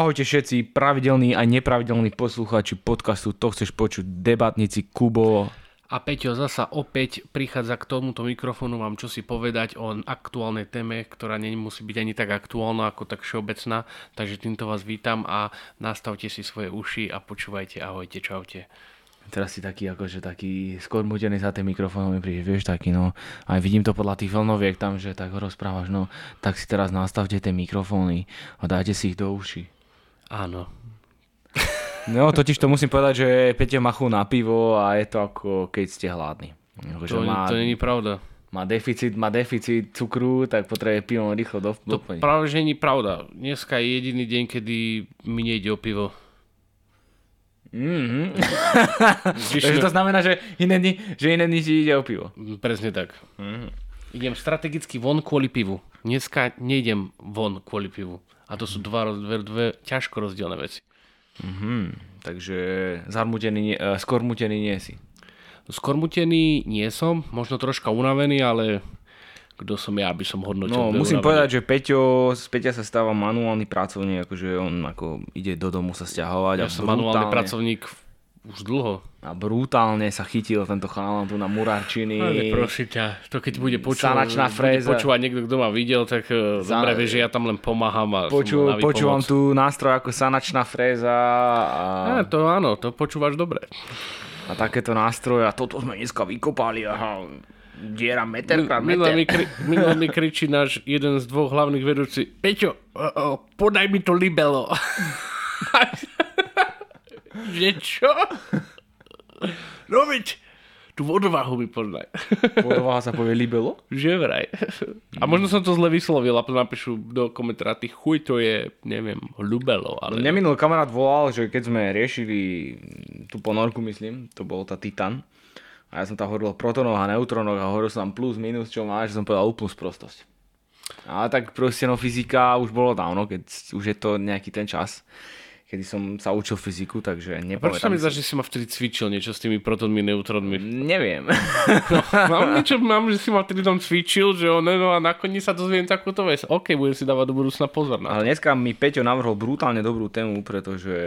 Ahojte všetci pravidelní a nepravidelní poslucháči podcastu To chceš počuť debatníci Kubo. A Peťo zasa opäť prichádza k tomuto mikrofónu vám čo si povedať o aktuálnej téme, ktorá nemusí byť ani tak aktuálna ako tak všeobecná. Takže týmto vás vítam a nastavte si svoje uši a počúvajte. Ahojte, čaute. Teraz si taký, akože taký skôr mutený za tým mikrofónom mi príde, vieš, taký, no, aj vidím to podľa tých vlnoviek tam, že tak rozprávaš, no, tak si teraz nastavte tie mikrofóny a dajte si ich do uši. Áno. No, totiž to musím povedať, že Peťo má na pivo a je to ako keď ste hladní. Akože to, má, to není pravda. Má deficit, má deficit cukru, tak potrebuje pivo rýchlo do, To doplniť. práve, že není pravda. Dneska je jediný deň, kedy mi nejde o pivo. Mm-hmm. Takže to znamená, že iné dni, že iné dni ti ide o pivo. Presne tak. Mm-hmm. Idem strategicky von kvôli pivu. Dneska nejdem von kvôli pivu. A to sú dva, dve, dve ťažko rozdielne veci. Mm-hmm. Takže zarmutený, uh, skormutený nie si. Skormutený nie som, možno troška unavený, ale kto som ja, aby som hodnotil. No, musím unavený. povedať, že Peťo, z Peťa sa stáva manuálny pracovník, akože on ako ide do domu sa stiahovať. Ja a som manuálny brutálne- pracovník už dlho. A brutálne sa chytil tento chalan tu na murárčiny. Ale prosím ťa, to keď bude počúvať, Sanačná bude počúvať niekto, kto ma videl, tak uh, Za- dobre vie, že ja tam len pomáham a Poču, počúvam tu nástroj ako sanačná fréza a, Á, to áno, to počúvaš dobre. a takéto nástroje a toto sme dneska vykopali. Aha, diera meter krát Minule mi, meter. kri, mi kričí náš jeden z dvoch hlavných vedúci Peťo, podaj mi to libelo. že čo? No veď, tú vodováhu mi podaj. Vodováha sa povie libelo? že vraj. A možno som to zle vyslovil a napíšu do komentára, ty chuj to je, neviem, ľubelo, ale... Mne minul kamarát volal, že keď sme riešili tú ponorku, myslím, to bol tá Titan, a ja som tam hovoril o protonoch a neutronoch a hovoril som tam plus, minus, čo máš, že som povedal úplnú sprostosť. A tak proste no fyzika už bolo dávno, keď už je to nejaký ten čas, kedy som sa učil fyziku, takže Prečo sa nepamätám mi zdá, že si ma vtedy cvičil niečo s tými protonmi, neutronmi? Neviem. Mám niečo, mám, že si ma vtedy tam cvičil, že ono, no a nakoniec sa dozviem takúto vec. OK, budem si dávať do budúcna pozor na to. Ale dneska mi Peťo navrhol brutálne dobrú tému, pretože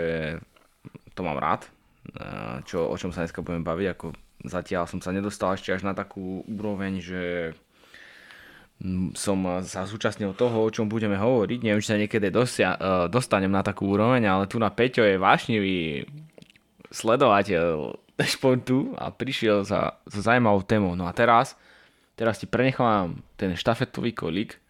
to mám rád, eh, čo, o čom sa dneska budeme baviť. Ako zatiaľ som sa nedostal ešte až na takú úroveň, že som sa zúčastnil toho, o čom budeme hovoriť. Neviem, či sa niekedy dosia, eh, dostanem na takú úroveň, ale tu na Peťo je vášnivý sledovateľ športu a prišiel za, za zaujímavou témou. No a teraz, teraz ti prenechám ten štafetový kolík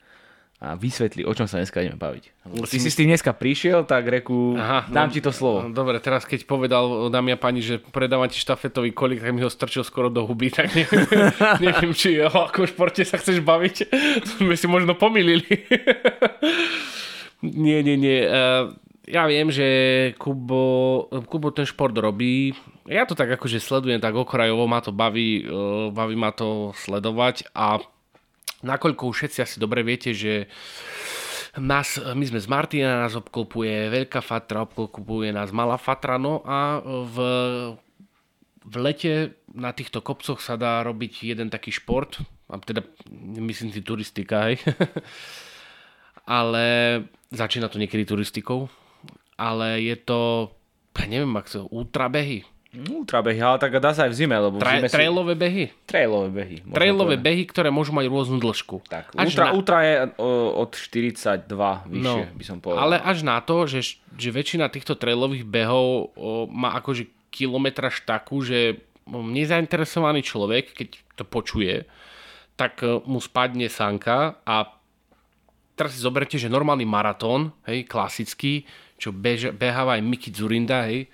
a vysvetli, o čom sa dneska ideme baviť. Lebo Ty si s tým dneska prišiel, tak reku, Aha, dám no, ti to slovo. Dobre, teraz keď povedal dámy a pani, že predávam ti štafetový kolík, tak mi ho strčil skoro do huby, tak neviem, neviem či o akom športe sa chceš baviť. To sme si možno pomýlili. nie, nie, nie. Uh, ja viem, že Kubo, Kubo ten šport robí. Ja to tak akože sledujem tak okrajovo, ma to baví, uh, baví ma to sledovať a nakoľko už všetci asi dobre viete, že nás, my sme z Martina, nás obklopuje veľká fatra, obklopuje nás malá fatra, no a v, v lete na týchto kopcoch sa dá robiť jeden taký šport, a teda myslím si turistika, hej. ale začína to niekedy turistikou, ale je to, ja neviem, ak sa, ultrabehy, Ultrabehy, ale tak dá sa aj v zime, lebo v tra, zime sú trailové behy. trailové behy. Trailové povedať. behy, ktoré môžu mať rôznu dĺžku. Tak, Až ultra, na- ultra je o, od 42 vyššie, by som povedal. No, Ale až na to, že, že väčšina týchto trailových behov o, má akože kilometraž takú, že nezainteresovaný človek, keď to počuje, tak o, mu spadne sanka a teraz si zoberte, že normálny maratón, hej, klasický, čo beža, beháva aj Miki Zurinda, hej,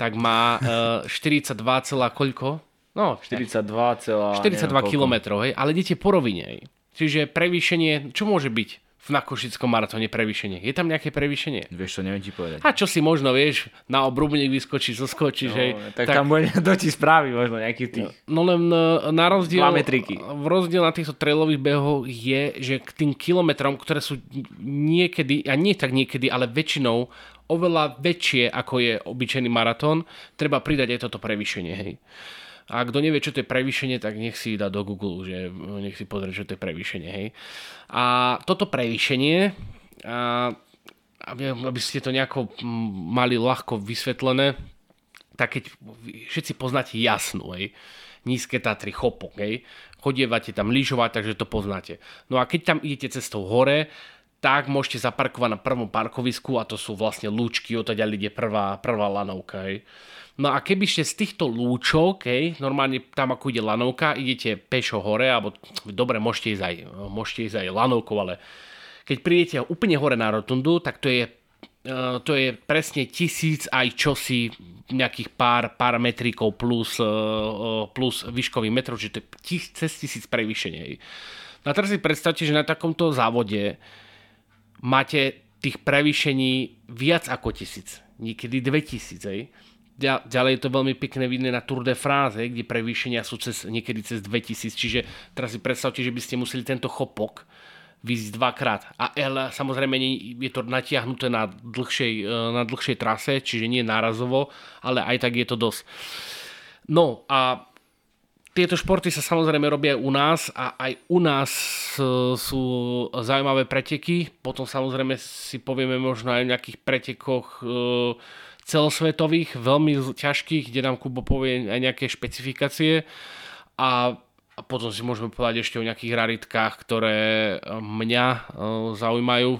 tak má uh, 42, celá koľko? No, 42, 42 km, hej, ale idete po rovine. Hej. Čiže prevýšenie, čo môže byť v nakošickom maratóne prevýšenie? Je tam nejaké prevýšenie? Vieš čo, neviem ti povedať. A čo si možno, vieš, na obrubník vyskočí, zoskočíš, hej. No, tak, tam bude do ti správy možno nejaký tých. No len e, na rozdiel, v rozdiel na týchto trailových behoch je, že k tým kilometrom, ktoré sú niekedy, a nie tak niekedy, ale väčšinou oveľa väčšie ako je obyčajný maratón, treba pridať aj toto prevýšenie, hej. A kto nevie, čo to je prevýšenie, tak nech si dá do Google, že nech si pozrie, čo to je prevýšenie, hej. A toto prevýšenie a aby, ste to nejako mali ľahko vysvetlené, tak keď všetci poznáte jasnú, hej, nízke Tatry, chopok, hej, chodievate tam lyžovať, takže to poznáte. No a keď tam idete cestou hore, tak môžete zaparkovať na prvom parkovisku a to sú vlastne lúčky, odtiaľ ide prvá, prvá lanovka. Hej. No a keby ste z týchto lúčok, hej, normálne tam ako ide lanovka, idete pešo hore, alebo dobre, môžete ísť aj, môžete ísť aj lanovkou, ale keď prídete úplne hore na rotundu, tak to je, uh, to je presne tisíc aj čosi nejakých pár, pár metríkov plus, uh, plus výškový metrov, čiže to je tis, cez tisíc prevýšenie. No a teraz si predstavte, že na takomto závode máte tých prevýšení viac ako tisíc, niekedy 2000. Hej. Ďalej je to veľmi pekné vidieť na Tour de France, kde prevýšenia sú cez, niekedy cez 2000, čiže teraz si predstavte, že by ste museli tento chopok výjsť dvakrát. A ale samozrejme je to natiahnuté na dlhšej, e, na dlhšej trase, čiže nie nárazovo, ale aj tak je to dosť. No a tieto športy sa samozrejme robia u nás a aj u nás e, sú zaujímavé preteky. Potom samozrejme si povieme možno aj o nejakých pretekoch e, celosvetových, veľmi ťažkých, kde nám Kubo povie aj nejaké špecifikácie. A, potom si môžeme povedať ešte o nejakých raritkách, ktoré mňa e, zaujímajú.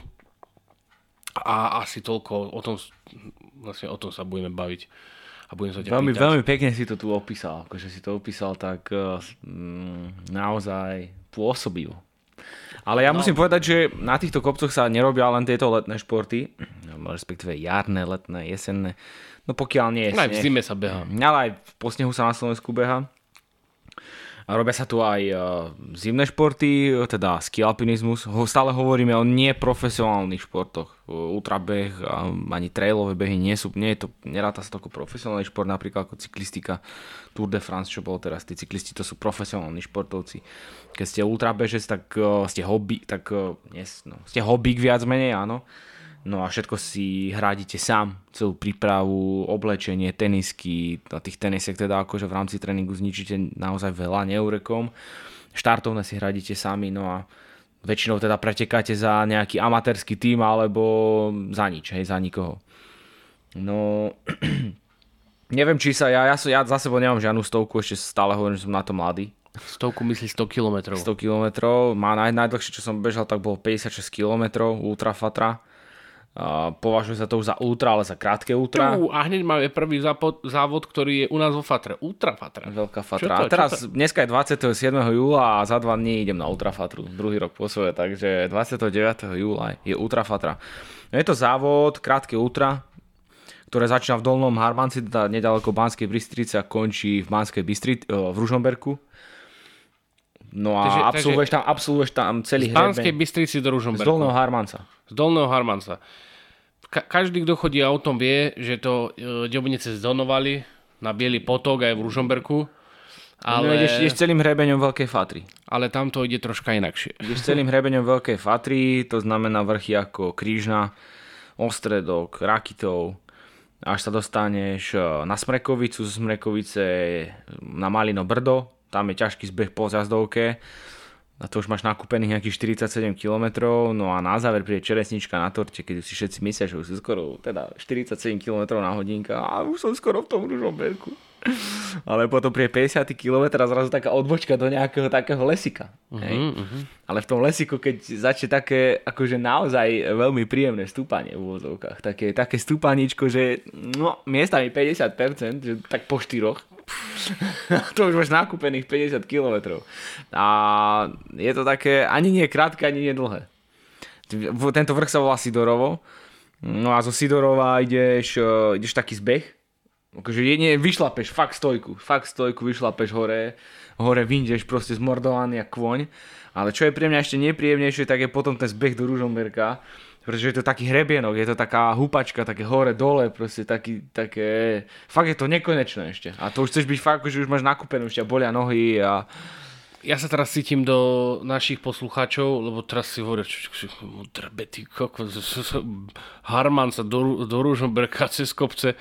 A asi toľko o tom, vlastne o tom sa budeme baviť a budem sa ťa veľmi, pýtať. veľmi pekne si to tu opísal, akože si to opísal tak uh, naozaj pôsobivo. Ale ja no. musím povedať, že na týchto kopcoch sa nerobia len tieto letné športy, respektíve jarné, letné, jesenné. No pokiaľ nie je Aj v zime sa beha. Ale aj po snehu sa na Slovensku beha. Robia sa tu aj uh, zimné športy, teda ski alpinizmus. Stále hovoríme o neprofesionálnych športoch. Ultrabeh a ani trailové behy nie sú, nie je to, neráta sa to ako profesionálny šport, napríklad ako cyklistika Tour de France, čo bolo teraz. Tí cyklisti to sú profesionálni športovci. Keď ste ultrabežec, tak uh, ste hobby, tak nie, no, ste hobbyk viac menej, áno. No a všetko si hradíte sám, celú prípravu, oblečenie, tenisky, a tých tenisiek teda akože v rámci tréningu zničíte naozaj veľa neurekom. Štartovné si hradíte sami, no a väčšinou teda pretekáte za nejaký amatérsky tým alebo za nič, hej, za nikoho. No, neviem, či sa, ja, ja, ja za sebou nemám žiadnu stovku, ešte stále hovorím, že som na to mladý. Stovku myslí 100 km. 100 km, má naj, najdlhšie, čo som bežal, tak bolo 56 km, ultra fatra Uh, považuje sa to už za ultra, ale za krátke ultra. Uh, a hneď máme prvý zápod, závod, ktorý je u nás vo Fatre. Ultra Fatra. Veľká Fatra. to, a teraz, dneska je 27. júla a za dva dní idem na Ultra Fatru. Druhý rok po svoje, takže 29. júla je Ultra Fatra. No je to závod, krátke ultra, ktoré začína v Dolnom Harmanci, teda nedaleko Banskej Bystrice a končí v Banskej Bystrici, v Ružomberku. No a takže, absolvuješ, takže tam, absolvuješ tam celý hrebeň. Z Banskej Bystrici do Ružomberku. Z Dolného Harmanca. Z Dolného Harmanca. Ka- každý, kto chodí autom, vie, že to e, Ďobnice zdonovali na Bielý potok aj v Ružomberku. Ale... No, ideš, ideš celým hrebeňom Veľkej Fatry. Ale tam to ide troška inakšie. Ideš celým hrebeňom Veľkej Fatry, to znamená vrchy ako Krížna, Ostredok, Rakitov, až sa dostaneš e, na Smrekovicu, z Smrekovice na Malino Brdo, tam je ťažký zbeh po zjazdovke a to už máš nakúpených nejakých 47 km, no a na záver príde čeresnička na torte, keď si všetci myslia, že už sú skoro teda 47 km na hodinka a už som skoro v tom Ružomberku. Ale potom príde 50 km a zrazu taká odbočka do nejakého takého lesika. Uh-huh, uh-huh. Ale v tom lesiku, keď začne také akože naozaj veľmi príjemné stúpanie v úvozovkách, také, také stúpaničko, že no, miestami 50%, že tak po štyroch, to už máš nakúpených 50 km. A je to také, ani nie krátke, ani nie dlhé. Tento vrch sa volá Sidorovo. No a zo Sidorova ideš, uh, ideš taký zbeh. Akože nie, vyšlapeš fakt stojku. Fakt stojku vyšlapeš hore. Hore vyjdeš proste zmordovaný jak kvoň. Ale čo je pre mňa ešte nepríjemnejšie, tak je potom ten zbeh do Ružomberka pretože je to taký hrebienok, je to taká húpačka, také hore, dole, proste taký, také, fakt je to nekonečné ešte. A to už chceš byť fakt, že už máš nakúpenú, ešte bolia nohy a... Ja sa teraz cítim do našich poslucháčov, lebo teraz si hovoria, drbetý kokos, Harman sa do, do Ružomberka cez kopce,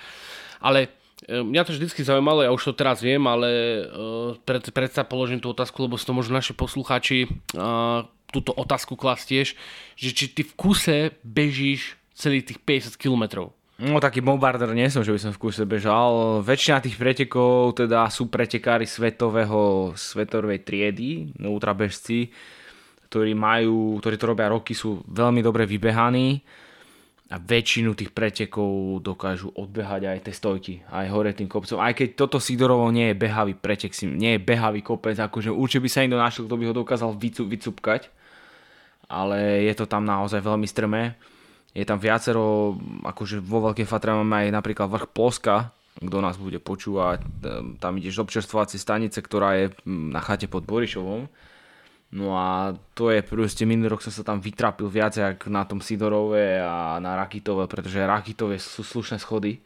ale e, Mňa to vždycky zaujímalo, ja už to teraz viem, ale uh, pred, predsa položím tú otázku, lebo si to možno naši poslucháči uh, túto otázku klas tiež, že či ty v kuse bežíš celých tých 50 kilometrov. No taký bombarder nie som, že by som v kuse bežal. Väčšina tých pretekov teda sú pretekári svetového, svetovej triedy, no, ultrabežci, ktorí majú, ktorí to robia roky, sú veľmi dobre vybehaní a väčšinu tých pretekov dokážu odbehať aj tie stojky, aj hore tým kopcom. Aj keď toto Sidorovo nie je behavý pretek, nie je behavý kopec, akože určite by sa niekto našiel, kto by ho dokázal vycupkať, ale je to tam naozaj veľmi strmé je tam viacero, akože vo Veľkej Fatre máme aj napríklad vrch Ploska, kto nás bude počúvať, tam ideš z občerstvovacej stanice, ktorá je na chate pod Borišovom. No a to je proste, minulý rok som sa tam vytrapil viac jak na tom Sidorove a na Rakitove, pretože Rakitove sú slušné schody.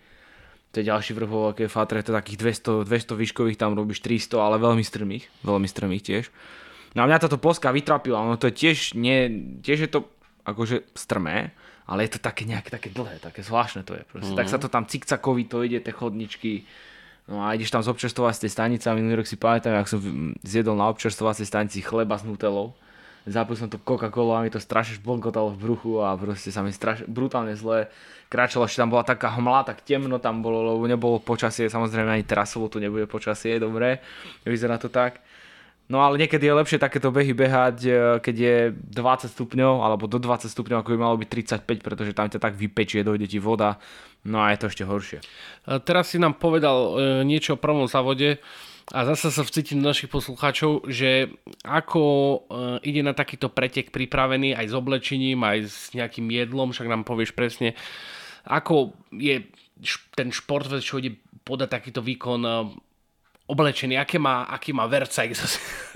To je ďalší vrch vo Veľkej Fatre, to je takých 200, 200 výškových, tam robíš 300, ale veľmi strmých, veľmi strmých tiež. No a mňa táto Polska vytrapila, no to je tiež, nie, tiež je to akože strmé, ale je to také nejaké také dlhé, také zvláštne to je. mm-hmm. Tak sa to tam cikcakovi to ide, tie chodničky. No a ideš tam z občerstovacej stanice a minulý rok si pamätám, ak som zjedol na občerstovacej stanici chleba s nutelou. Zapil som to Coca-Cola a mi to strašne šblnkotalo v bruchu a proste sa mi strašne brutálne zle kráčalo, že tam bola taká hmla, tak temno tam bolo, lebo nebolo počasie, samozrejme ani terasovo tu nebude počasie, dobre, vyzerá to tak. No ale niekedy je lepšie takéto behy behať, e, keď je 20 stupňov, alebo do 20 stupňov, ako by malo byť 35, pretože tam ťa tak vypečie, dojde ti voda, no a je to ešte horšie. Teraz si nám povedal e, niečo o prvom závode a zase sa vcítim do našich poslucháčov, že ako e, ide na takýto pretek pripravený aj s oblečením, aj s nejakým jedlom, však nám povieš presne, ako je ten šport, čo ide podať takýto výkon oblečený, aké má, aký má vercajk so,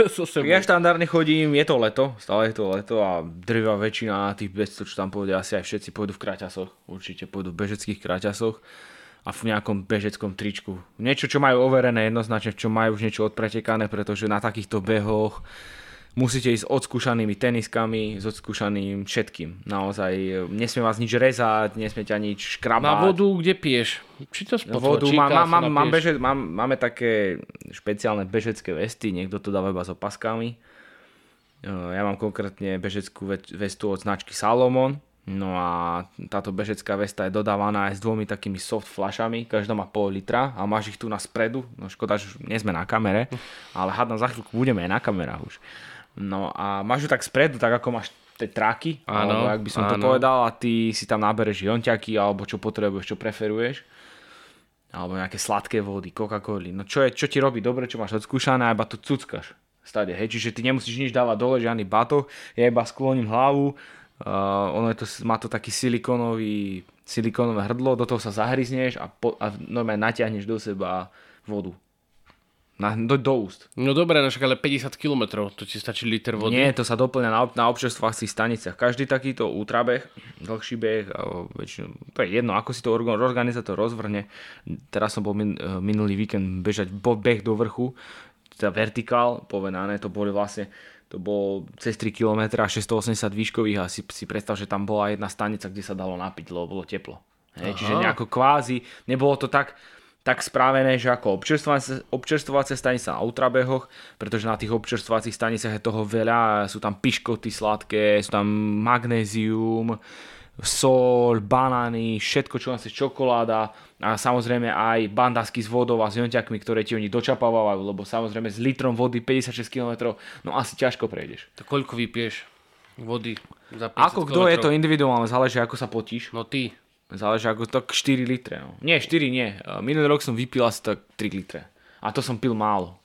so sebou. Ja štandardne chodím, je to leto, stále je to leto a drvá väčšina tých bežcov, čo tam pôjde, asi aj všetci pôjdu v kraťasoch, určite pôjdu v bežeckých kraťasoch a v nejakom bežeckom tričku. Niečo, čo majú overené jednoznačne, čo majú už niečo odpretekané, pretože na takýchto behoch musíte ísť odskúšanými teniskami, s odskúšaným všetkým. Naozaj, nesmie vás nič rezať, nesmie ťa nič škrabať. Na vodu kde piješ? Či to spod vodu, mám, mám, mám, mám beže, mám, máme také špeciálne bežecké vesty, niekto to dáva iba s opaskami. Ja mám konkrétne bežeckú vestu od značky Salomon. No a táto bežecká vesta je dodávaná aj s dvomi takými soft flašami, každá má pol litra a máš ich tu na spredu. No škoda, že nie sme na kamere, ale hádam za chvíľku budeme aj na kamerách už. No a máš ju tak spredu, tak ako máš tie traky, áno, alebo ak by som áno. to povedal, a ty si tam nabereš jonťaky, alebo čo potrebuješ, čo preferuješ. Alebo nejaké sladké vody, Coca-Cola. No čo, je, čo ti robí dobre, čo máš odskúšané, iba to cuckaš. Stade, hej, čiže ty nemusíš nič dávať dole, žiadny batoh, ja iba skloním hlavu, uh, ono je to, má to taký silikónový, silikónové hrdlo, do toho sa zahryzneš a, po, a normálne natiahneš do seba vodu. Na, do, do úst. No dobré, no však ale 50 km, to ti stačí liter vody. Nie, to sa doplňa na, na občerstvovacích staniciach. Každý takýto útrabeh, dlhší beh, väčšinou, to je jedno, ako si to organizátor rozvrhne. Teraz som bol min, e, minulý víkend bežať beh do vrchu, teda vertikál, povedané, to boli vlastne to bolo cez 3 km 680 výškových a si, si predstav, že tam bola jedna stanica, kde sa dalo napiť, lebo bolo teplo. Hej, čiže nejako kvázi, nebolo to tak, tak správené, že ako občerstvovacie stanice na ultrabehoch, pretože na tých občerstvovacích staniciach je toho veľa, sú tam piškoty sladké, sú tam magnézium, sol, banány, všetko, čo je čokoláda a samozrejme aj bandasky s vodou a s jonťakmi, ktoré ti oni dočapávajú, lebo samozrejme s litrom vody 56 km, no asi ťažko prejdeš. To koľko vypieš vody za 50 Ako kto je to individuálne, záleží ako sa potíš. No ty. Záleží ako tak 4 litre. No. Nie, 4 nie. Minulý rok som vypil asi tak 3 litre. A to som pil málo.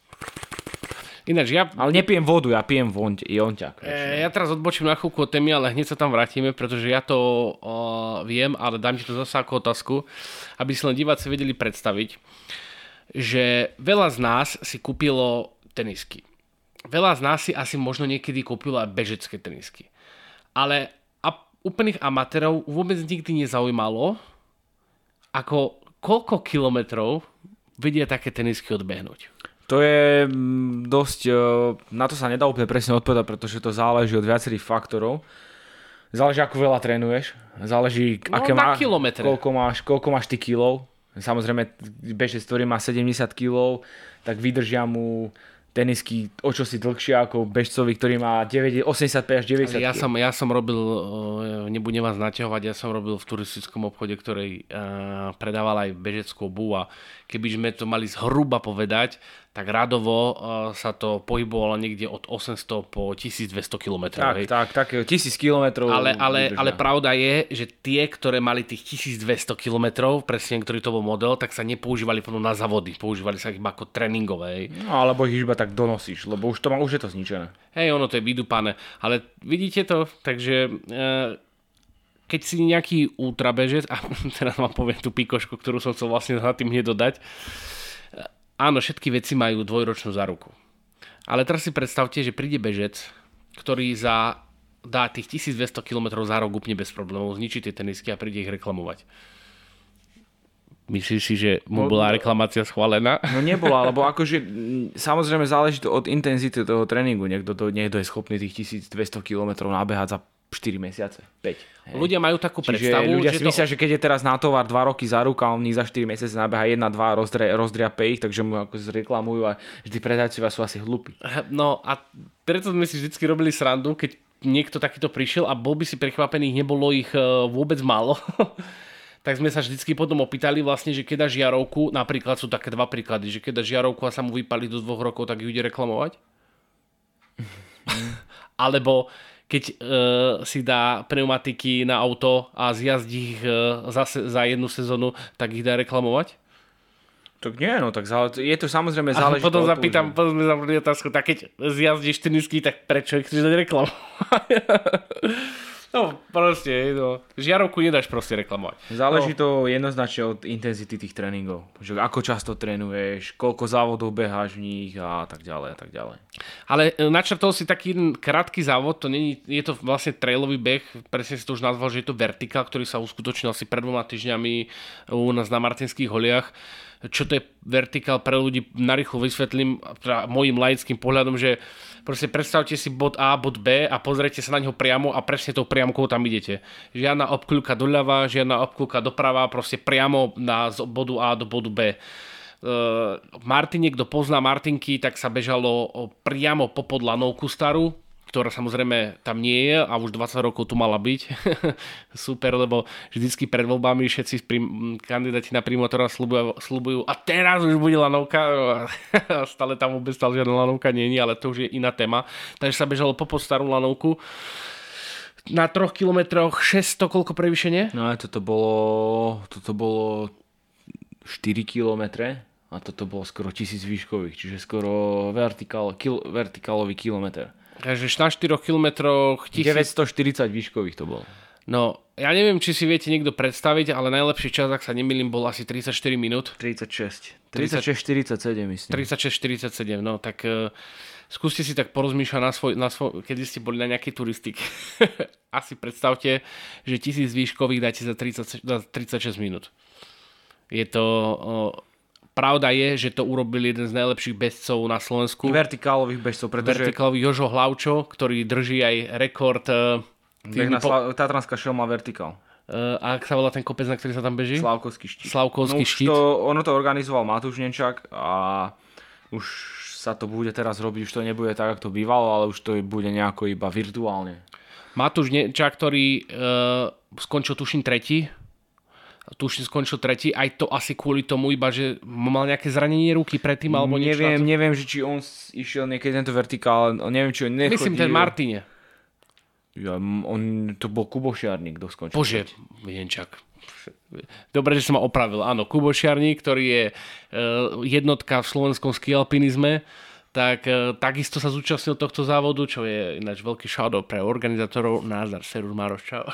Ináč ja... Ale nepijem vodu, ja pijem vonť, jonťak. E, ja teraz odbočím na chvíľku od témy, ale hneď sa tam vrátime, pretože ja to uh, viem, ale dám ti to zase ako otázku, aby si len diváci vedeli predstaviť, že veľa z nás si kúpilo tenisky. Veľa z nás si asi možno niekedy kúpilo aj bežecké tenisky. Ale úplných amatérov vôbec nikdy nezaujímalo, ako koľko kilometrov vedia také tenisky odbehnúť. To je mm, dosť, e, na to sa nedá úplne presne odpovedať, pretože to záleží od viacerých faktorov. Záleží, ako veľa trénuješ, záleží, no, aké má, koľko máš, koľko máš ty kilov. Samozrejme, bežec, ktorý má 70 kg, tak vydržia mu tenisky o čo si dlhšie ako bežcovi, ktorý má 9, 85 až 90 Ja som, ja som robil, nebudem vás naťahovať, ja som robil v turistickom obchode, ktorý uh, predával aj bežeckú obu a keby sme to mali zhruba povedať, tak radovo uh, sa to pohybovalo niekde od 800 po 1200 km. Tak, hej. tak, tak, 1000 km. Ale, ale, ale pravda je, že tie, ktoré mali tých 1200 km, presne ktorý to bol model, tak sa nepoužívali potom na zavody, používali sa iba ako tréningové. Hej. No, alebo ich iba tak donosíš, lebo už, to má, už je to zničené. Hej, ono to je vydupané. Ale vidíte to, takže... Uh, keď si nejaký ultrabežec, a teraz vám poviem tú pikošku, ktorú som chcel vlastne na tým hneď dodať, áno, všetky veci majú dvojročnú záruku. Ale teraz si predstavte, že príde bežec, ktorý za dá tých 1200 km za rok úplne bez problémov, zničí tie tenisky a príde ich reklamovať. Myslíš si, že mu bola reklamácia schválená? No nebola, lebo akože samozrejme záleží to od intenzity toho tréningu. Niekto, to, niekto je schopný tých 1200 km nabehať za 4 mesiace, 5. Hej. Ľudia majú takú Čiže predstavu, ľudia že si myslia, že keď je teraz na tovar 2 roky za ruka, on za 4 mesiace nabeha 1, 2, rozdria, rozdriape ich, takže mu ako zreklamujú a vždy predajcovia sú asi hlupí. No a preto sme si vždy robili srandu, keď niekto takýto prišiel a bol by si prekvapený, nebolo ich e, vôbec málo. tak sme sa vždycky potom opýtali vlastne, že keď dá žiarovku, napríklad sú také dva príklady, že keď dá žiarovku a sa mu vypali do dvoch rokov, tak ju ide reklamovať. Alebo keď uh, si dá pneumatiky na auto a zjazdí ich uh, za, za jednu sezónu, tak ich dá reklamovať? Tak nie, no tak je to samozrejme záležité. potom zapýtam, potom sme zapýtali otázku, tak keď zjazdíš tenisky, tak prečo ich chceš dať reklamovať? No, proste, no. Žiarovku nedáš proste reklamovať. Záleží no. to jednoznačne od intenzity tých tréningov. Že ako často trénuješ, koľko závodov beháš v nich a tak ďalej a tak ďalej. Ale e, načrtol si taký krátky závod, to není, je to vlastne trailový beh, presne si to už nazval, že je to vertikál, ktorý sa uskutočnil asi pred dvoma týždňami u nás na Martinských holiach čo to je vertikál pre ľudí, narýchlo vysvetlím teda môjim laickým pohľadom, že proste predstavte si bod A, bod B a pozrite sa na neho priamo a presne tou priamkou tam idete. Žiadna obkľúka doľava, žiadna obkľúka doprava, proste priamo na, z bodu A do bodu B. Uh, Martin, kto pozná Martinky, tak sa bežalo priamo po podlanovku starú, ktorá samozrejme tam nie je a už 20 rokov tu mala byť. Super, lebo vždycky pred voľbami všetci prim, kandidáti na primátora slubujú, a teraz už bude lanovka. Stále tam vôbec stále žiadna lanovka nie je, ale to už je iná téma. Takže sa bežalo po starú lanovku na troch kilometroch 600 koľko prevýšenie? No a toto bolo, toto bolo 4 kilometre a toto bolo skoro tisíc výškových, čiže skoro vertikál, kil, vertikálový kilometr. Takže na 4 km... 940 výškových to bolo. No, ja neviem, či si viete niekto predstaviť, ale najlepší čas, ak sa nemýlim, bol asi 34 minút. 36. 36-47 myslím. 36-47, no tak uh, skúste si tak porozmýšľať na svoj, na svoj, kedy ste boli na nejakej turistike. asi predstavte, že tisíc výškových dáte za, 30, za 36 minút. Je to... Uh, Pravda je, že to urobil jeden z najlepších bežcov na Slovensku. Vertikálových bežcov, pretože... Vertikálový Jožo Hlavčo, ktorý drží aj rekord... Na po... Sla... Tatranská šelma vertikál. Uh, a ak sa volá ten kopec, na ktorý sa tam beží? Slavkovský štít. Slavkovský no, štít. To, ono to organizoval Matúš Nenčák a už sa to bude teraz robiť, už to nebude tak, ako to bývalo, ale už to bude nejako iba virtuálne. Matúš Nenčák, ktorý uh, skončil tuším tretí tuším skončil tretí, aj to asi kvôli tomu iba, že mal nejaké zranenie ruky predtým alebo niečo. Neviem, neviem, že či on išiel niekedy tento vertikál, neviem, či on nechodí. Myslím ten Martine. Ja, on, to bol Kubošiarník, kto skončil. Bože, Vienčak. Dobre, že som ma opravil. Áno, Kubošiarník, ktorý je uh, jednotka v slovenskom skialpinizme tak e, takisto sa zúčastnil tohto závodu, čo je ináč veľký shoutout pre organizátorov. Názdar, Serus Maroš, čau.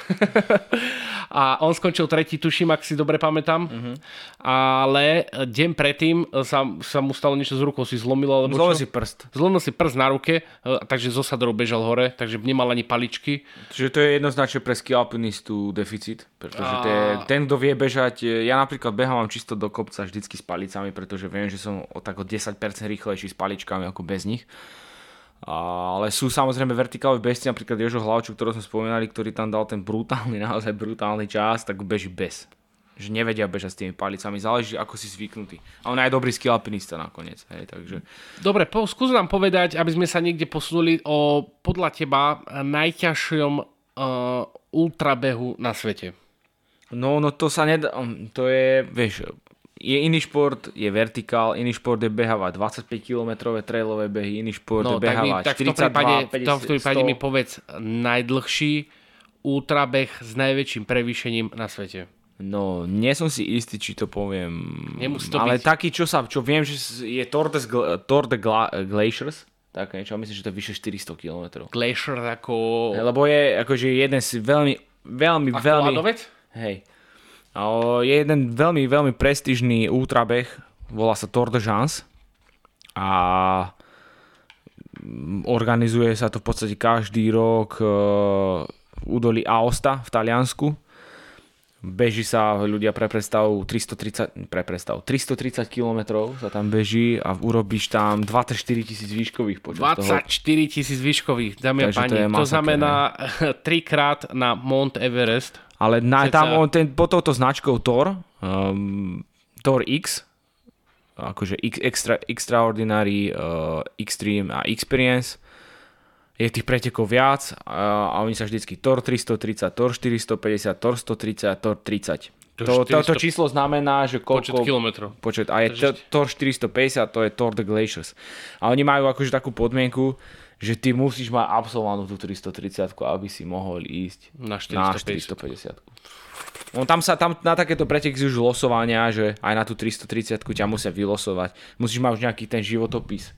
a on skončil tretí, tuším, ak si dobre pamätám. Uh-huh. Ale deň predtým sa, sa mu stalo niečo z rukou, si zlomil. Alebo Zlomil si prst. Zlomil si prst na ruke, e, takže zo sadrou bežal hore, takže nemal ani paličky. Čiže to je jednoznačne pre ski alpinistu deficit, pretože a... ten, kto vie bežať, ja napríklad behám čisto do kopca vždycky s palicami, pretože viem, že som o tak o 10% rýchlejší s paličkami ako bez nich. Ale sú samozrejme vertikáloví bežci, napríklad Jožo Hlavčuk, ktorého sme spomínali, ktorý tam dal ten brutálny, naozaj brutálny čas, tak beží bez. že nevedia bežať s tými palicami, záleží ako si zvyknutý. A on je aj dobrý skill alpinista nakoniec, hej, takže... Dobre, po, skús nám povedať, aby sme sa niekde posunuli o podľa teba najťažšom uh, ultrabehu na svete. No, no to sa nedá, um, to je, vieš, je iný šport, je vertikál, iný šport je behávať 25 km trailové behy, iný šport No, je tak, mi, behávať tak v tom 42, prípade, 50, v tom prípade 100. mi povedz najdlhší ultrabeh s najväčším prevýšením na svete. No, nie som si istý, či to poviem. Nemusí to ale byť. taký, čo sa, čo viem, že je Tour de, Tour de Gla- Glaciers, tak niečo, myslím, že to je vyše 400 km. Glacier ako... Lebo je akože jeden z veľmi, veľmi, ako veľmi... ľadovec? Hej. O, je jeden veľmi, veľmi prestížny ultrabeh, volá sa Tour de Jans. A organizuje sa to v podstate každý rok e, v údolí Aosta v Taliansku. Beží sa ľudia pre predstavu 330, pre predstavu 330 km sa tam beží a urobíš tam 24 tisíc výškových počas 24 toho. tisíc výškových, dámy a to páni. To, masaker, znamená trikrát na Mount Everest. Ale na, Ceca. tam on ten, pod touto značkou Thor, um, Thor X, akože extra, Extraordinary, uh, Extreme a Experience, je tých pretekov viac a, a oni sa vždycky Thor 330, Thor 450, Thor 130, Thor 30. To To, to, to 400 číslo znamená, že Počet koľko... kilometrov. Počet, a je to, Thor 450, to je Thor the Glaciers. A oni majú akože takú podmienku, že ty musíš mať absolvovanú tú 330, aby si mohol ísť Na na 450. 450. No, tam sa tam na takéto preteky už losovania, že aj na tú 330 ťa musia vylosovať. Musíš mať už nejaký ten životopis.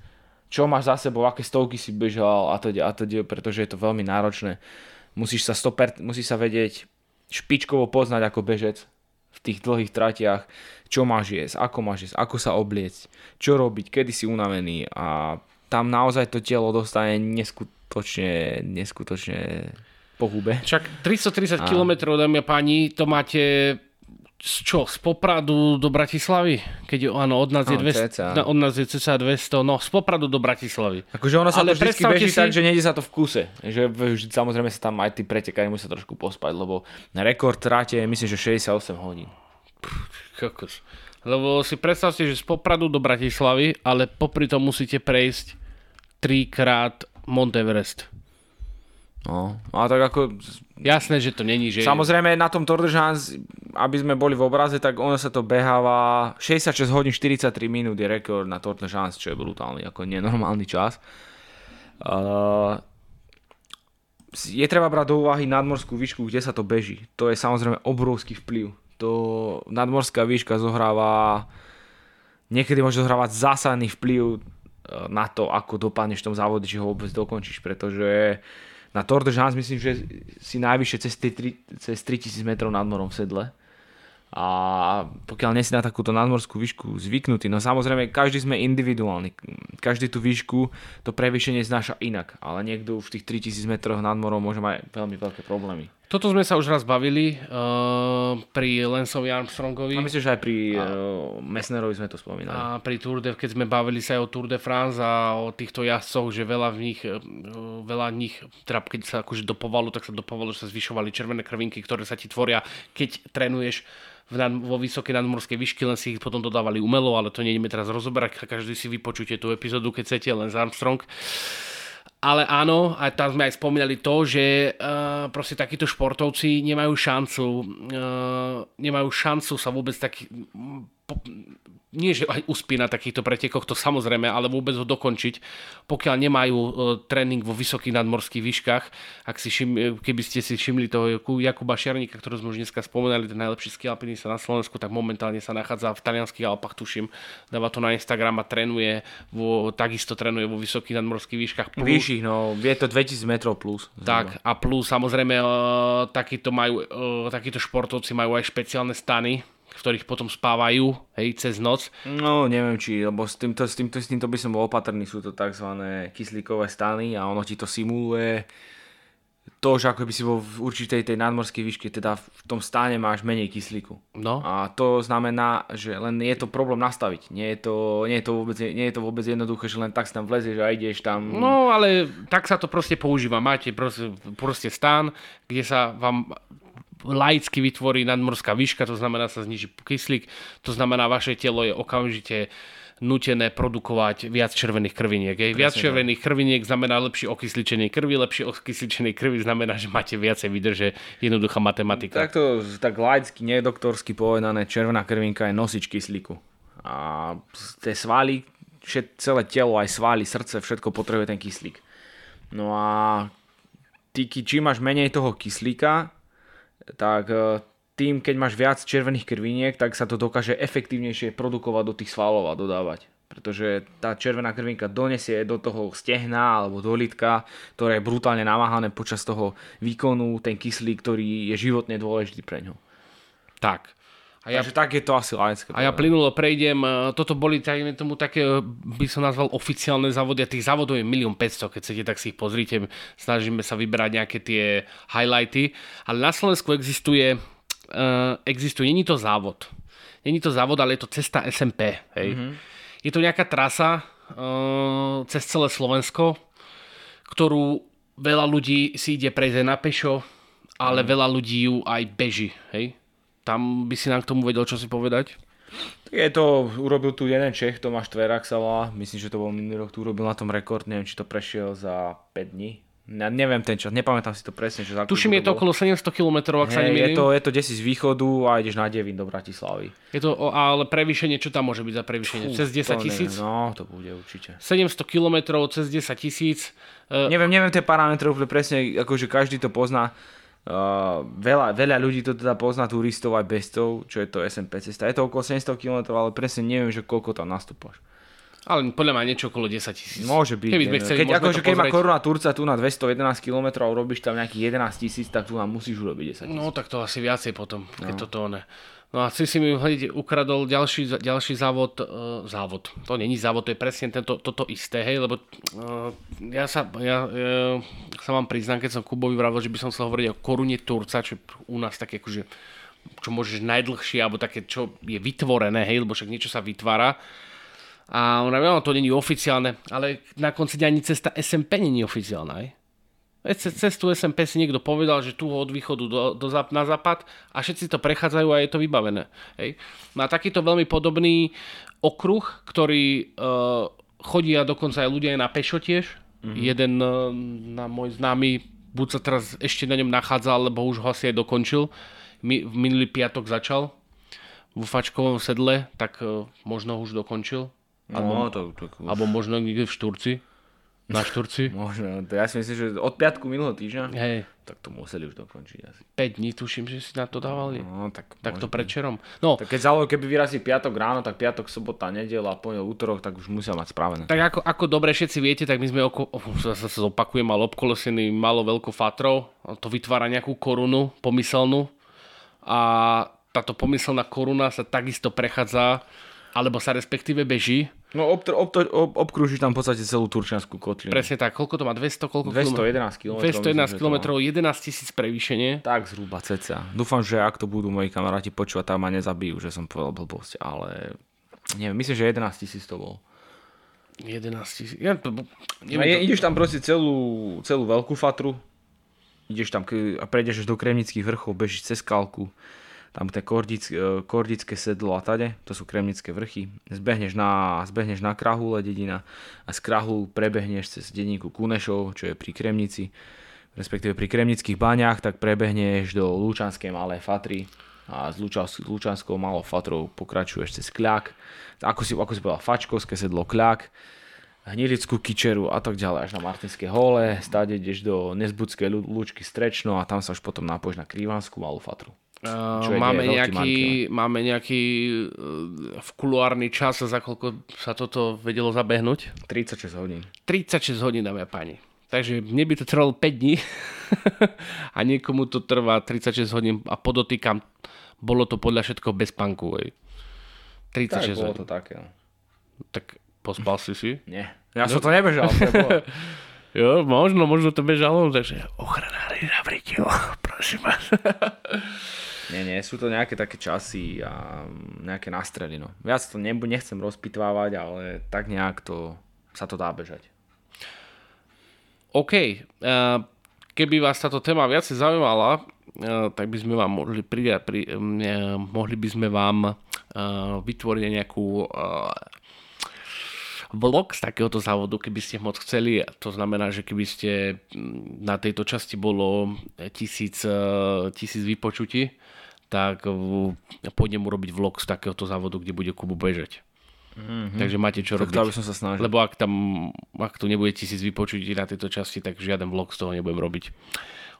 Čo máš za sebou, aké stovky si bežal a teda, a teda, pretože je to veľmi náročné. Musíš sa, 100%, musíš sa vedieť špičkovo poznať ako bežec v tých dlhých tratiach, čo máš jesť, ako máš jesť, ako sa obliecť, čo robiť, kedy si unavený a tam naozaj to telo dostane neskutočne, neskutočne po hube. Však 330 km, dámy a páni, to máte z čo, z Popradu do Bratislavy? Keď je, áno, od nás, je Áno, 200, cca. no, od nás je cca 200, no z Popradu do Bratislavy. Akože ono sa Ale to vždy beží si- tak, že nejde sa to v kuse. Že vždy, samozrejme sa tam aj tí pretekári musia trošku pospať, lebo na rekord tráte je myslím, že 68 hodín. Kokos. Lebo si predstavte, že z Popradu do Bratislavy, ale popri tom musíte prejsť trikrát Mount Everest. No, a tak ako... Jasné, že to není, že... Samozrejme na tom Tour de France, aby sme boli v obraze, tak ono sa to beháva 66 hodín 43 minút je rekord na Tour de France, čo je brutálny, ako nenormálny čas. Uh, je treba brať do úvahy nadmorskú výšku, kde sa to beží. To je samozrejme obrovský vplyv. To nadmorská výška zohráva niekedy môže zohrávať zásadný vplyv na to, ako dopadneš v tom závode, či ho vôbec dokončíš, pretože na Tour de France myslím, že si najvyššie cez, tri- cez 3000 metrov nad morom v sedle. A pokiaľ nie si na takúto nadmorskú výšku zvyknutý, no samozrejme každý sme individuálny, každý tú výšku, to prevýšenie znáša inak, ale niekto už v tých 3000 metroch nad morom môže mať veľmi veľké problémy. Toto sme sa už raz bavili uh, pri Lensovi Armstrongovi. A myslím, že aj pri uh, Messnerovi sme to spomínali. A pri Tour de, keď sme bavili sa aj o Tour de France a o týchto jazdcoch, že veľa v nich, eh, veľa nich, teda keď sa akože do povalu, tak sa do povalu sa zvyšovali červené krvinky, ktoré sa ti tvoria, keď trénuješ v nad, vo vysokej nadmorskej výšky, len si ich potom dodávali umelo, ale to nejdeme teraz rozoberať, každý si vypočujte tú epizódu, keď chcete, len z Armstrong. Ale áno, a tam sme aj spomínali to, že uh, proste takíto športovci nemajú šancu, uh, nemajú šancu sa vôbec taký, nie že aj uspí na takýchto pretekoch, to samozrejme, ale vôbec ho dokončiť, pokiaľ nemajú uh, tréning vo vysokých nadmorských výškach. Ak si všim, keby ste si všimli toho Jaku- Jakuba Šerníka, ktorého sme už dneska spomenali, ten najlepší ski alpinista na Slovensku, tak momentálne sa nachádza v talianských Alpách, tuším, dáva to na Instagram a trénuje, vo, takisto trénuje vo vysokých nadmorských výškach. Plus- Vyšších, no, je to 2000 metrov plus. tak a plus samozrejme uh, takíto, majú, uh, takíto športovci majú aj špeciálne stany, v ktorých potom spávajú hej, cez noc. No, neviem či, lebo s týmto, s, týmto, s týmto by som bol opatrný, sú to tzv. kyslíkové stany a ono ti to simuluje to, že ako by si bol v určitej tej nadmorskej výške, teda v tom stáne máš menej kyslíku. No, A to znamená, že len je to problém nastaviť. Nie je to, nie je to, vôbec, nie je to vôbec jednoduché, že len tak si tam vlezieš a ideš tam. no ale tak sa to proste používa. Máte proste, proste stan, kde sa vám laicky vytvorí nadmorská výška, to znamená sa zniží kyslík, to znamená vaše telo je okamžite nutené produkovať viac červených krviniek. Hej. Viac Presne červených krviniek znamená lepšie okysličenie krvi, lepšie okysličenie krvi znamená, že máte viacej vydrže, jednoduchá matematika. Takto, tak laicky, nedoktorsky povedané, červená krvinka je nosič kyslíku. A tie svaly, celé telo, aj svaly, srdce, všetko potrebuje ten kyslík. No a ty, čím máš menej toho kyslíka, tak e, tým, keď máš viac červených krviniek, tak sa to dokáže efektívnejšie produkovať do tých svalov a dodávať. Pretože tá červená krvinka donesie do toho stehna alebo do litka, ktoré je brutálne namáhané počas toho výkonu, ten kyslík, ktorý je životne dôležitý pre ňo. Tak. A ja, Takže tak je to asi laické. A ja plynulo prejdem, e, toto boli tajme tomu také, e, by som nazval oficiálne závody a tých závodov je 1 500, keď chcete, tak si ich pozrite, snažíme sa vybrať nejaké tie highlighty, ale na Slovensku existuje uh, existuje, není to závod. Není to závod, ale je to cesta SMP. Hej. Mm-hmm. Je to nejaká trasa uh, cez celé Slovensko, ktorú veľa ľudí si ide prejsť na pešo, ale mm. veľa ľudí ju aj beží. Hej. Tam by si nám k tomu vedel čo si povedať? Je to, urobil tu jeden Čech, Tomáš Tverak sa volá, myslím, že to bol minulý rok, tu urobil na tom rekord, neviem, či to prešiel za 5 dní, ja neviem ten čas, nepamätám si to presne. Že Tuším, je to okolo 700 km, ak hey, sa nemýlim. Je to, je to desi z východu a ideš na Devín do Bratislavy. Je to, ale prevýšenie, čo tam môže byť za prevýšenie? Fú, cez 10 tisíc? No, to bude určite. 700 km cez 10 tisíc. Uh, neviem, neviem tie parametre úplne presne, akože každý to pozná. Uh, veľa, veľa ľudí to teda pozná, turistov aj bestov, čo je to SMP cesta. Je to okolo 700 km, ale presne neviem, že koľko tam nastúpaš. Ale podľa mňa niečo okolo 10 tisíc. Môže byť. Keby sme chceli, keď, akože, keď má koruna Turca tu na 211 km a urobíš tam nejakých 11 tisíc, tak tu nám musíš urobiť 10 tisíc. No tak to asi viacej potom, keď no. toto ne. No a si si mi hľadiť, ukradol ďalší, ďalší závod, uh, závod, to není závod, to je presne tento, toto isté, hej, lebo uh, ja, sa, ja uh, sa vám priznám, keď som Kubovi vravil, že by som chcel hovoriť o korune Turca, čo u nás také akože, čo môžeš najdlhšie, alebo také, čo je vytvorené, hej, lebo však niečo sa vytvára, a on hovorí, to není oficiálne, ale na konci dňa ani cesta SMP není oficiálna. Aj? Cestu SMP si niekto povedal, že tu od východu do, do, na západ a všetci to prechádzajú a je to vybavené. Hej. Má takýto veľmi podobný okruh, ktorý uh, chodia dokonca aj ľudia aj na pešo tiež. Mm-hmm. Jeden uh, na môj známy buď sa teraz ešte na ňom nachádza, alebo už ho asi aj dokončil. Mi, v minulý piatok začal v fačkovom sedle, tak uh, možno už dokončil No, to, to, to, alebo možno niekde v Šturci. Na Šturci. možno. To ja si myslím, že od piatku minulého týždňa. Hej. Tak to museli už dokončiť asi. 5 dní tuším, že si na to dávali. No, tak, tak to predčerom. No. Tak keď zálohu, keby vyrazí piatok ráno, tak piatok, sobota, nedela, ponel, útorok, tak už musia mať spravené. Tak ako, ako dobre všetci viete, tak my sme oko, oh, sa zopakujem, mal obkolesený malo veľkou fatrou. To vytvára nejakú korunu pomyselnú. A táto pomyselná koruna sa takisto prechádza alebo sa respektíve beží. No ob, ob, ob, obkrúžiš tam v podstate celú Turčianskú kotlinu. Presne tak, koľko to má? 200, koľko 211 km. 211 km, 11 tisíc prevýšenie. Tak zhruba ceca. Dúfam, že ak to budú moji kamaráti počúvať, tak ma nezabijú, že som povedal blbosť, ale neviem, myslím, že 11 tisíc to bolo. 11 tisíc. Ja, to, neviem, to... ideš tam proste celú, celú veľkú fatru, ideš tam a prejdeš do Kremnických vrchov, bežíš cez Kalku, tam tie kordic, e, kordické sedlo a tade, to sú kremnické vrchy. Zbehneš na, zbehneš na Krahule dedina a z Krahu prebehneš cez dedinku Kunešov, čo je pri Kremnici, respektíve pri Kremnických baňách, tak prebehneš do Lučanskej malé Fatry a s Lučanskou malou Fatrou pokračuješ cez Kľak, ako si, ako si povedal, Fačkovské sedlo Kľak, Hnilickú kičeru a tak ďalej až na Martinské hole, stáde ideš do Nezbudskej lúčky Strečno a tam sa už potom nápojíš na Krivanskú malú Fatru. Máme, nejaký, máme nejaký uh, v kuluárny čas, za koľko sa toto vedelo zabehnúť? 36 hodín. 36 hodín, dámy a páni. Takže mne by to trvalo 5 dní a niekomu to trvá 36 hodín a podotýkam, bolo to podľa všetko bez panku. 36 tak, bolo hodín. to také. No. Tak pospal si si? Nie. Ja no? som to nebežal. jo, možno, možno to bežalo, takže ochranári, zavrite ho, prosím vás. Nie, nie, sú to nejaké také časy a nejaké nastrely. No. Viac to nebu, nechcem rozpitvávať, ale tak nejak to, sa to dá bežať. OK. Uh, keby vás táto téma viacej zaujímala, tak by sme vám mohli pridať, pri, mohli by sme vám vytvoriť nejakú vlog z takéhoto závodu, keby ste moc chceli. To znamená, že keby ste na tejto časti bolo tisíc, tisíc vypočutí, tak pôjdem urobiť vlog z takéhoto závodu, kde bude Kubu bežať. Mm-hmm. Takže máte čo tak robiť. by som sa snažil. Lebo ak tam, ak tu nebude tisíc vypočutí na tejto časti, tak žiaden vlog z toho nebudem robiť.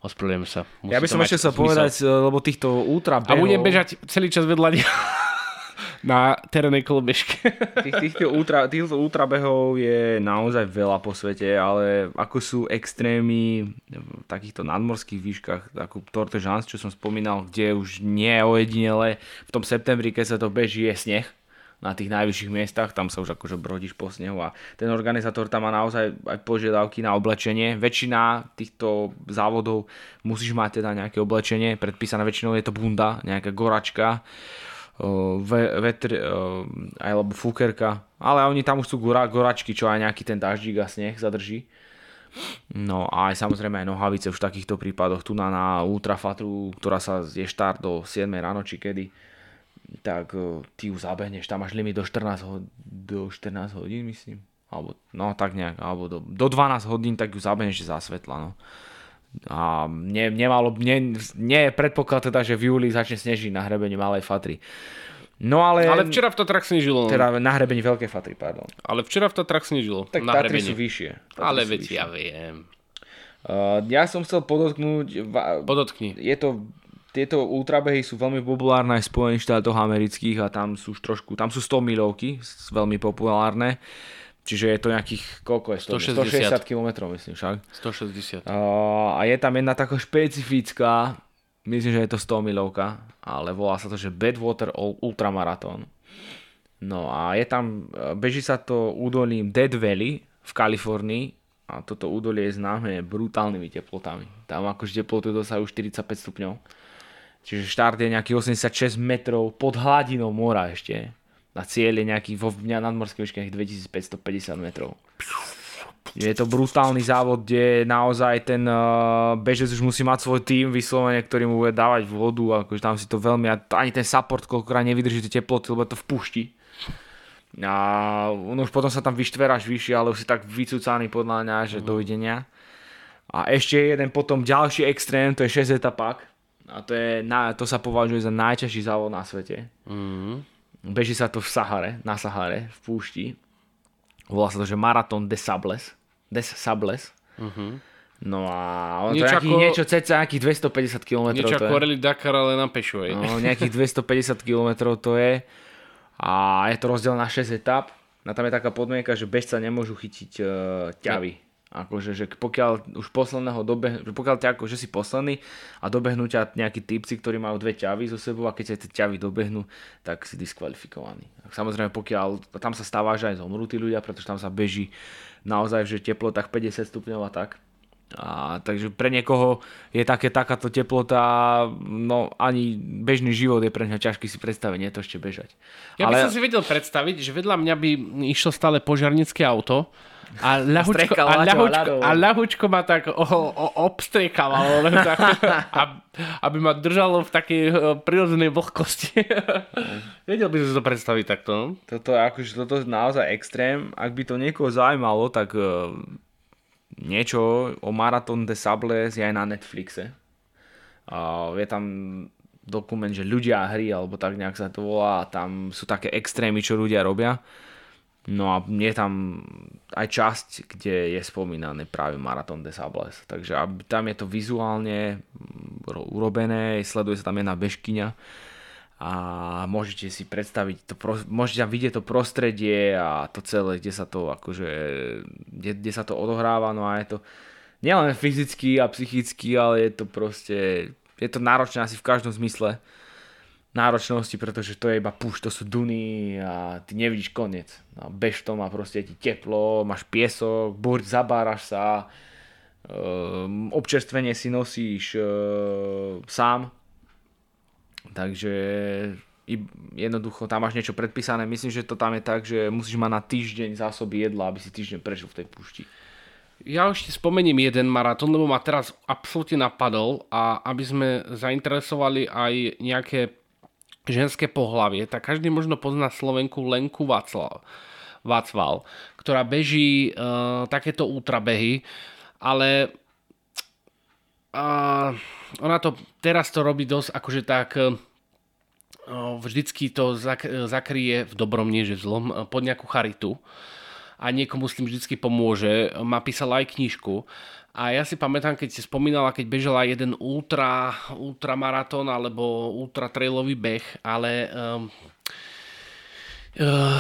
Ospravedlňujem sa. Musí ja by som ešte chcel povedať, lebo týchto ultra behov... A budem bežať celý čas vedľa na terénnej kolobežke. Tých, týchto, ultra, týchto ultrabehov je naozaj veľa po svete, ale ako sú extrémy v takýchto nadmorských výškach, ako Tour de čo som spomínal, kde už nie je ojedinele, v tom septembri, keď sa to beží, je sneh na tých najvyšších miestach, tam sa už akože brodíš po snehu a ten organizátor tam má naozaj aj požiadavky na oblečenie. Väčšina týchto závodov musíš mať teda nejaké oblečenie, predpísané väčšinou je to bunda, nejaká goračka, vetr, alebo fukerka, ale oni tam už sú gora, goračky, čo aj nejaký ten daždík a sneh zadrží. No a aj samozrejme aj nohavice už v takýchto prípadoch, tu na, na ultrafatru, ktorá sa je štart do 7 ráno či kedy, tak ty ju zabehneš, tam máš limit do 14, ho- do 14 hodín myslím, alebo no tak nejak, alebo do, do 12 hodín, tak ju zabehneš za svetla, no. A ne, nemalo, ne, nie je predpoklad teda, že v júli začne snežiť na hrebení Malej Fatry. No ale... Ale včera v Tatrach snežilo. Teda na hrebení Veľkej Fatry, pardon. Ale včera v Tatrach snežilo. Tak na Tatry hrebení. sú vyššie. Tatry Ale sú veď vyššie. ja viem. Uh, ja som chcel podotknúť, Podotkni. je to, tieto ultrabehy sú veľmi populárne aj v Spojených štátoch amerických a tam sú už trošku, tam sú 100 milovky, veľmi populárne. Čiže je to nejakých, koľko je 100? 160. 160 km myslím však. 160. Uh, a je tam jedna taká špecifická, myslím, že je to 100 milovka, ale volá sa to, že Badwater Ul- Ultramarathon. No a je tam, e, beží sa to údolím Dead Valley v Kalifornii a toto údolie je známe brutálnymi teplotami. Tam akože teploty dosahujú 45 stupňov. Čiže štart je nejakých 86 metrov pod hladinou mora ešte. Na cieľ je nejaký vo dňa nadmorskej výške nejakých 2550 metrov. Je to brutálny závod, kde naozaj ten uh, bežec už musí mať svoj tým vyslovene, ktorý mu bude dávať vodu, akože tam si to veľmi, ani ten support koľkokrát nevydrží tie teploty, lebo to v pušti. A no už potom sa tam vyštveráš vyššie, ale už si tak vycúcaný podľa mňa, že dovidenia. A ešte jeden potom ďalší extrém, to je 6 etapák. A to, je, na, to sa považuje za najťažší závod na svete. Mm. Beží sa to v Sahare, na Sahare, v púšti. Volá sa to, že Marathon des Sables. Des Sables. Uh-huh. No a ono Niečo to je nejaký, ako- niečo cca nejakých 250 km. Niečo to ako. Rally Dakar, ale na pešovej. No, nejakých 250 km to je. A je to rozdiel na 6 etap. Na tam je taká podmienka, že bežca nemôžu chytiť uh, ťavy. Akože, že pokiaľ už posledného dobeh, že pokiaľ ťa akože si posledný a dobehnú ťa nejakí typci, ktorí majú dve ťavy so sebou a keď ťa tie ťavy dobehnú, tak si diskvalifikovaný. Samozrejme, pokiaľ tam sa stáva, že aj zomrú tí ľudia, pretože tam sa beží naozaj, že teplotách 50 stupňov a tak. A, takže pre niekoho je také, takáto teplota, no ani bežný život je pre ňa ťažký si predstaviť, nie to ešte bežať. Ja by som si vedel predstaviť, že vedľa mňa by išlo stále požiarnické auto a ľahučko, a ľahučko, a ľahučko ma tak o, o, obstriekavalo, len tak, ab- aby ma držalo v takej eh, prirodzenej vlhkosti. vedel by si to predstaviť takto. no? Toto, akože, toto je naozaj extrém. Ak by to niekoho zaujímalo, tak uh, niečo o Marathon de Sables je aj na Netflixe. Uh, je tam dokument, že ľudia a hry, alebo tak nejak sa to volá. A tam sú také extrémy, čo ľudia robia. No a je tam aj časť, kde je spomínaný práve Marathon de Sables. Takže tam je to vizuálne mm, ro- urobené, sleduje sa tam jedna bežkyňa a môžete si predstaviť, to, môžete tam vidieť to prostredie a to celé, kde sa to akože, kde, kde sa to odohráva, no a je to nielen fyzicky a psychicky, ale je to proste, je to náročné asi v každom zmysle náročnosti, pretože to je iba púšť, to sú duny a ty nevidíš koniec. No, bež v tom a proste ti teplo, máš piesok, burť, zabáraš sa, um, občerstvenie si nosíš uh, sám, takže jednoducho tam máš niečo predpísané. Myslím, že to tam je tak, že musíš mať na týždeň zásoby jedla, aby si týždeň prežil v tej púšti. Ja ešte spomeniem jeden maratón, lebo ma teraz absolútne napadol a aby sme zainteresovali aj nejaké ženské pohlavie, tak každý možno pozná Slovenku Lenku Václav, Václav ktorá beží uh, takéto ultrabehy, ale uh, ona to teraz to robí dosť akože tak uh, vždycky to zak- zakrie v dobrom, nie že v zlom, pod nejakú charitu a niekomu s tým vždy pomôže. Má písala aj knižku. A ja si pamätám, keď si spomínala, keď bežala jeden ultra, ultramaratón alebo ultra trailový beh, ale um, uh,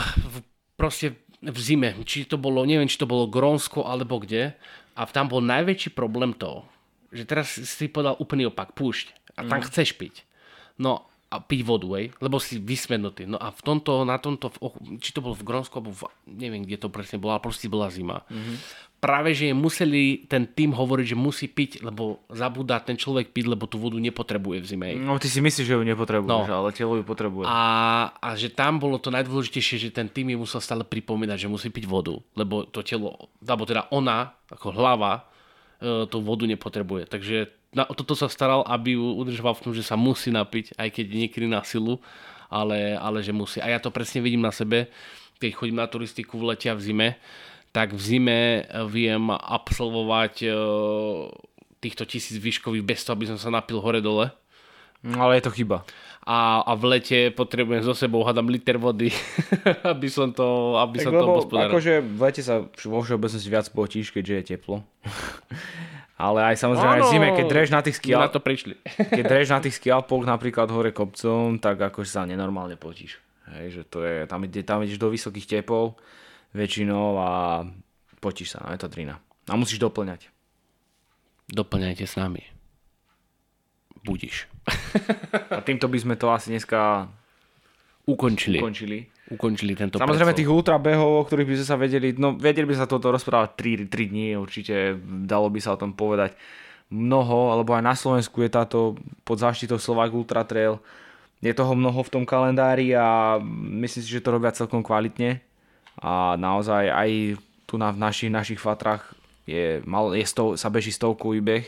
proste v zime, či to bolo, neviem, či to bolo Grónsko alebo kde, a tam bol najväčší problém to, že teraz si podal úplný opak, púšť a tam mm. chceš piť. No a piť vodu, ej, lebo si vysmenutý. No a v tomto, na tomto, či to bolo v Grónsku, alebo v, neviem, kde to presne bolo, ale proste bola zima. Mm-hmm. Práve, že museli ten tým hovoriť, že musí piť, lebo zabúda ten človek piť, lebo tú vodu nepotrebuje v zime. No ty si myslíš, že ju nepotrebuješ, no. ale telo ju potrebuje. A, a že tam bolo to najdôležitejšie, že ten tým musel stále pripomínať, že musí piť vodu, lebo to telo, alebo teda ona, ako hlava, e, tú vodu nepotrebuje. Takže na, toto sa staral, aby ju udržoval v tom, že sa musí napiť, aj keď niekedy na silu, ale, ale že musí. A ja to presne vidím na sebe, keď chodím na turistiku v lete a v zime, tak v zime viem absolvovať e, týchto tisíc výškových bez toho, aby som sa napil hore-dole. No, ale je to chyba. A, a v lete potrebujem so sebou, hádam liter vody, aby som to, aby tak som lebo, to hospodáral. Akože v lete sa vo všeobecnosti viac potíš, keďže je teplo. Ale aj samozrejme aj zime, keď dreš na tých skial... na to prišli. keď dreš na tých skialpoch napríklad hore kopcom, tak akože sa nenormálne potíš. Hej, že to je, tam, ide, tam ideš do vysokých tepov väčšinou a potíš sa, no je to drina. A musíš doplňať. Doplňajte s nami. Budiš. a týmto by sme to asi dneska ukončili. ukončili ukončili tento Samozrejme predsol. tých ultrabehov, o ktorých by sme sa vedeli, no vedeli by sa toto rozprávať 3, 3 dní, určite dalo by sa o tom povedať mnoho, alebo aj na Slovensku je táto pod záštitou Slovak Ultra Trail. Je toho mnoho v tom kalendári a myslím si, že to robia celkom kvalitne a naozaj aj tu na, v našich, našich fatrách je, mal, je stov, sa beží stovkový beh,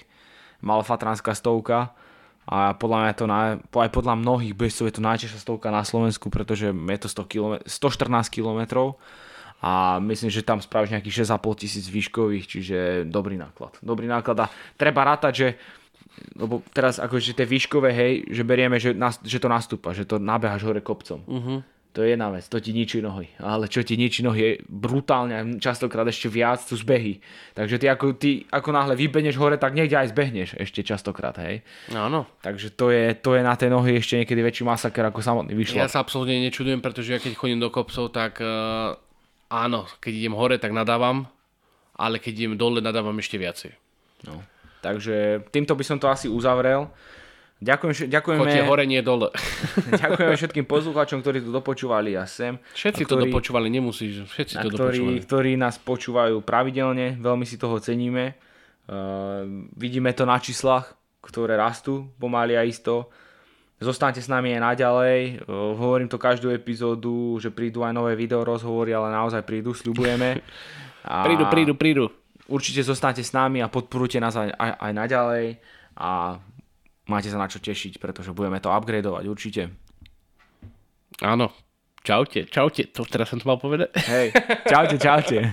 malofatranská stovka a podľa mňa to na, aj podľa mnohých bežcov je to najťažšia stovka na Slovensku, pretože je to 100 km, 114 km a myslím, že tam spravíš nejakých 6,5 tisíc výškových, čiže dobrý náklad. Dobrý náklad a treba rátať, že lebo teraz akože tie výškové, hej, že berieme, že, že to nastúpa, že to nabehaš hore kopcom. Uh-huh to je jedna vec, to ti ničí nohy. Ale čo ti ničí nohy je brutálne, častokrát ešte viac, sú zbehy. Takže ty ako, ty ako náhle vybeneš hore, tak niekde aj zbehneš ešte častokrát, hej. Áno. Takže to je, to je na tej nohy ešte niekedy väčší masaker ako samotný vyšlo. Ja sa absolútne nečudujem, pretože ja keď chodím do kopcov, tak uh, áno, keď idem hore, tak nadávam, ale keď idem dole, nadávam ešte viacej. No. Takže týmto by som to asi uzavrel. Ďakujem, ďakujeme, Choďte hore, nie dole. ďakujeme všetkým poslucháčom, ktorí to dopočúvali a sem. Všetci ktorí, to dopočúvali, nemusíš. Všetci to ktorí, dopočúvali. Ktorí nás počúvajú pravidelne, veľmi si toho ceníme. Uh, vidíme to na číslach, ktoré rastú pomaly a isto. Zostaňte s nami aj naďalej. Uh, hovorím to každú epizódu, že prídu aj nové video rozhovory, ale naozaj prídu, sľubujeme. A prídu, prídu, prídu. Určite zostaňte s nami a podporujte nás aj, aj, aj naďalej. A máte sa na čo tešiť, pretože budeme to upgradeovať určite. Áno. Čaute, čaute, to teraz som to mal povedať. Hej, čaute, čaute.